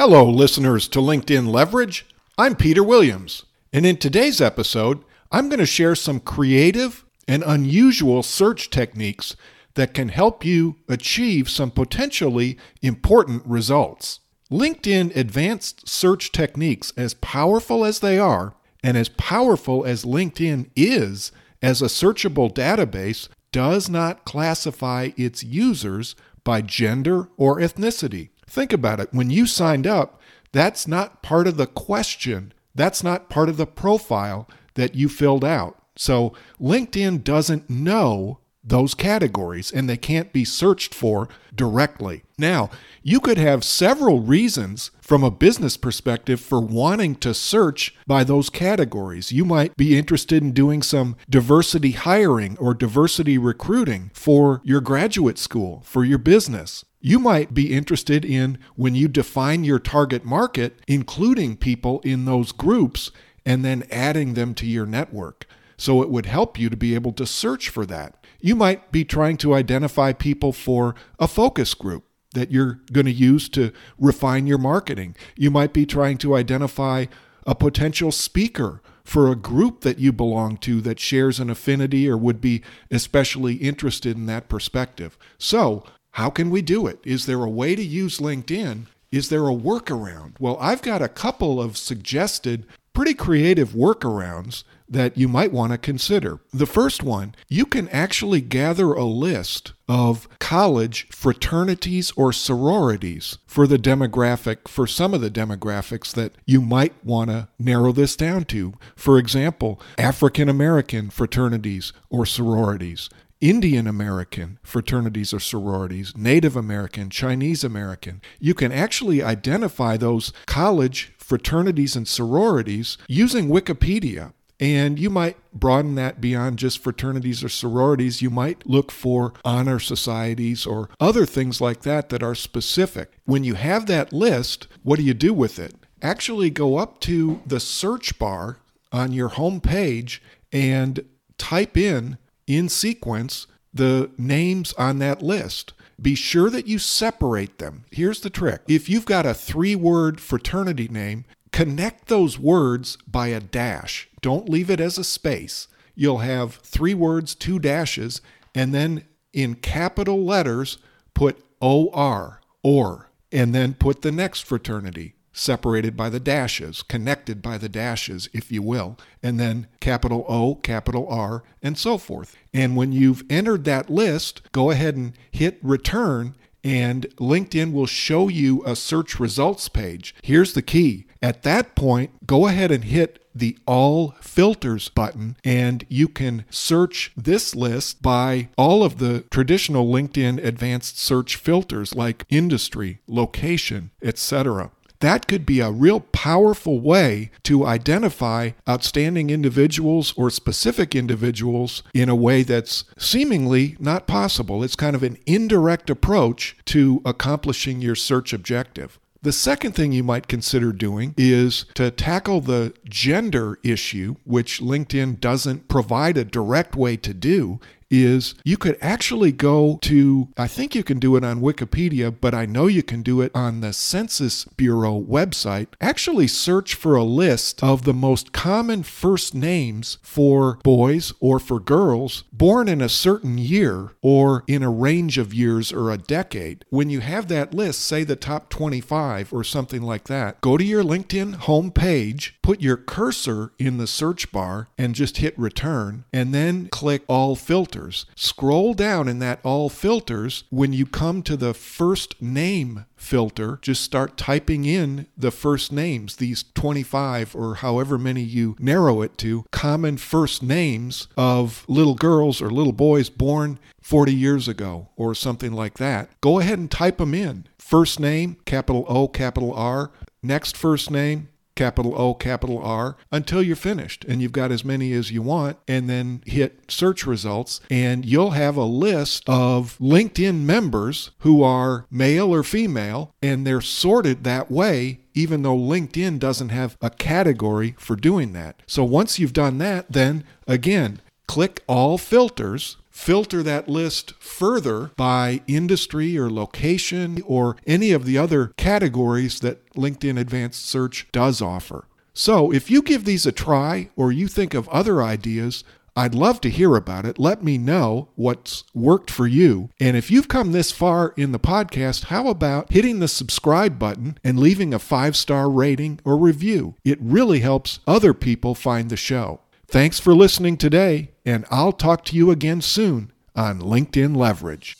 Hello, listeners to LinkedIn Leverage. I'm Peter Williams, and in today's episode, I'm going to share some creative and unusual search techniques that can help you achieve some potentially important results. LinkedIn advanced search techniques, as powerful as they are, and as powerful as LinkedIn is as a searchable database, does not classify its users by gender or ethnicity. Think about it. When you signed up, that's not part of the question. That's not part of the profile that you filled out. So LinkedIn doesn't know those categories and they can't be searched for directly. Now, you could have several reasons from a business perspective for wanting to search by those categories. You might be interested in doing some diversity hiring or diversity recruiting for your graduate school, for your business. You might be interested in when you define your target market, including people in those groups and then adding them to your network. So it would help you to be able to search for that. You might be trying to identify people for a focus group that you're going to use to refine your marketing. You might be trying to identify a potential speaker for a group that you belong to that shares an affinity or would be especially interested in that perspective. So, how can we do it? Is there a way to use LinkedIn? Is there a workaround? Well, I've got a couple of suggested pretty creative workarounds that you might want to consider. The first one, you can actually gather a list of college fraternities or sororities for the demographic, for some of the demographics that you might want to narrow this down to. For example, African American fraternities or sororities. Indian American fraternities or sororities, Native American, Chinese American. You can actually identify those college fraternities and sororities using Wikipedia. And you might broaden that beyond just fraternities or sororities. You might look for honor societies or other things like that that are specific. When you have that list, what do you do with it? Actually, go up to the search bar on your home page and type in in sequence the names on that list. Be sure that you separate them. Here's the trick if you've got a three word fraternity name, connect those words by a dash. Don't leave it as a space. You'll have three words, two dashes, and then in capital letters, put OR, or, and then put the next fraternity separated by the dashes, connected by the dashes, if you will, and then capital O, capital R, and so forth. And when you've entered that list, go ahead and hit return, and LinkedIn will show you a search results page. Here's the key at that point, go ahead and hit the All Filters button, and you can search this list by all of the traditional LinkedIn advanced search filters like industry, location, etc that could be a real powerful way to identify outstanding individuals or specific individuals in a way that's seemingly not possible. It's kind of an indirect approach to accomplishing your search objective. The second thing you might consider doing is to tackle the gender issue, which LinkedIn doesn't provide a direct way to do, is you could actually go to, I think you can do it on Wikipedia, but I know you can do it on the Census Bureau website. Actually, search for a list of the most common first names for boys or for girls born in a certain year or in a range of years or a decade. When you have that list, say the top 25 or something like that, go to your LinkedIn homepage, put your cursor in the search bar, and just hit return, and then click all filters filters. Scroll down in that all filters. When you come to the first name filter, just start typing in the first names, these 25 or however many you narrow it to, common first names of little girls or little boys born 40 years ago or something like that. Go ahead and type them in. First name, capital O, capital R. Next first name, capital O, capital R, until you're finished. And you've got as many as you want, and then hit search results, and you'll have a list of LinkedIn members who are male or female, and they're sorted that way even though LinkedIn doesn't have a category for doing that. So once you've done that, then again, click all filters filter that list further by industry or location or any of the other categories that LinkedIn Advanced Search does offer. So, if you give these a try or you think of other ideas, I'd love to hear about it. Let me know what's worked for you. And if you've come this far in the podcast, how about hitting the subscribe button and leaving a five star rating or review? It really helps other people find the show. Thanks for listening today, and I'll talk to you again soon on LinkedIn Leverage.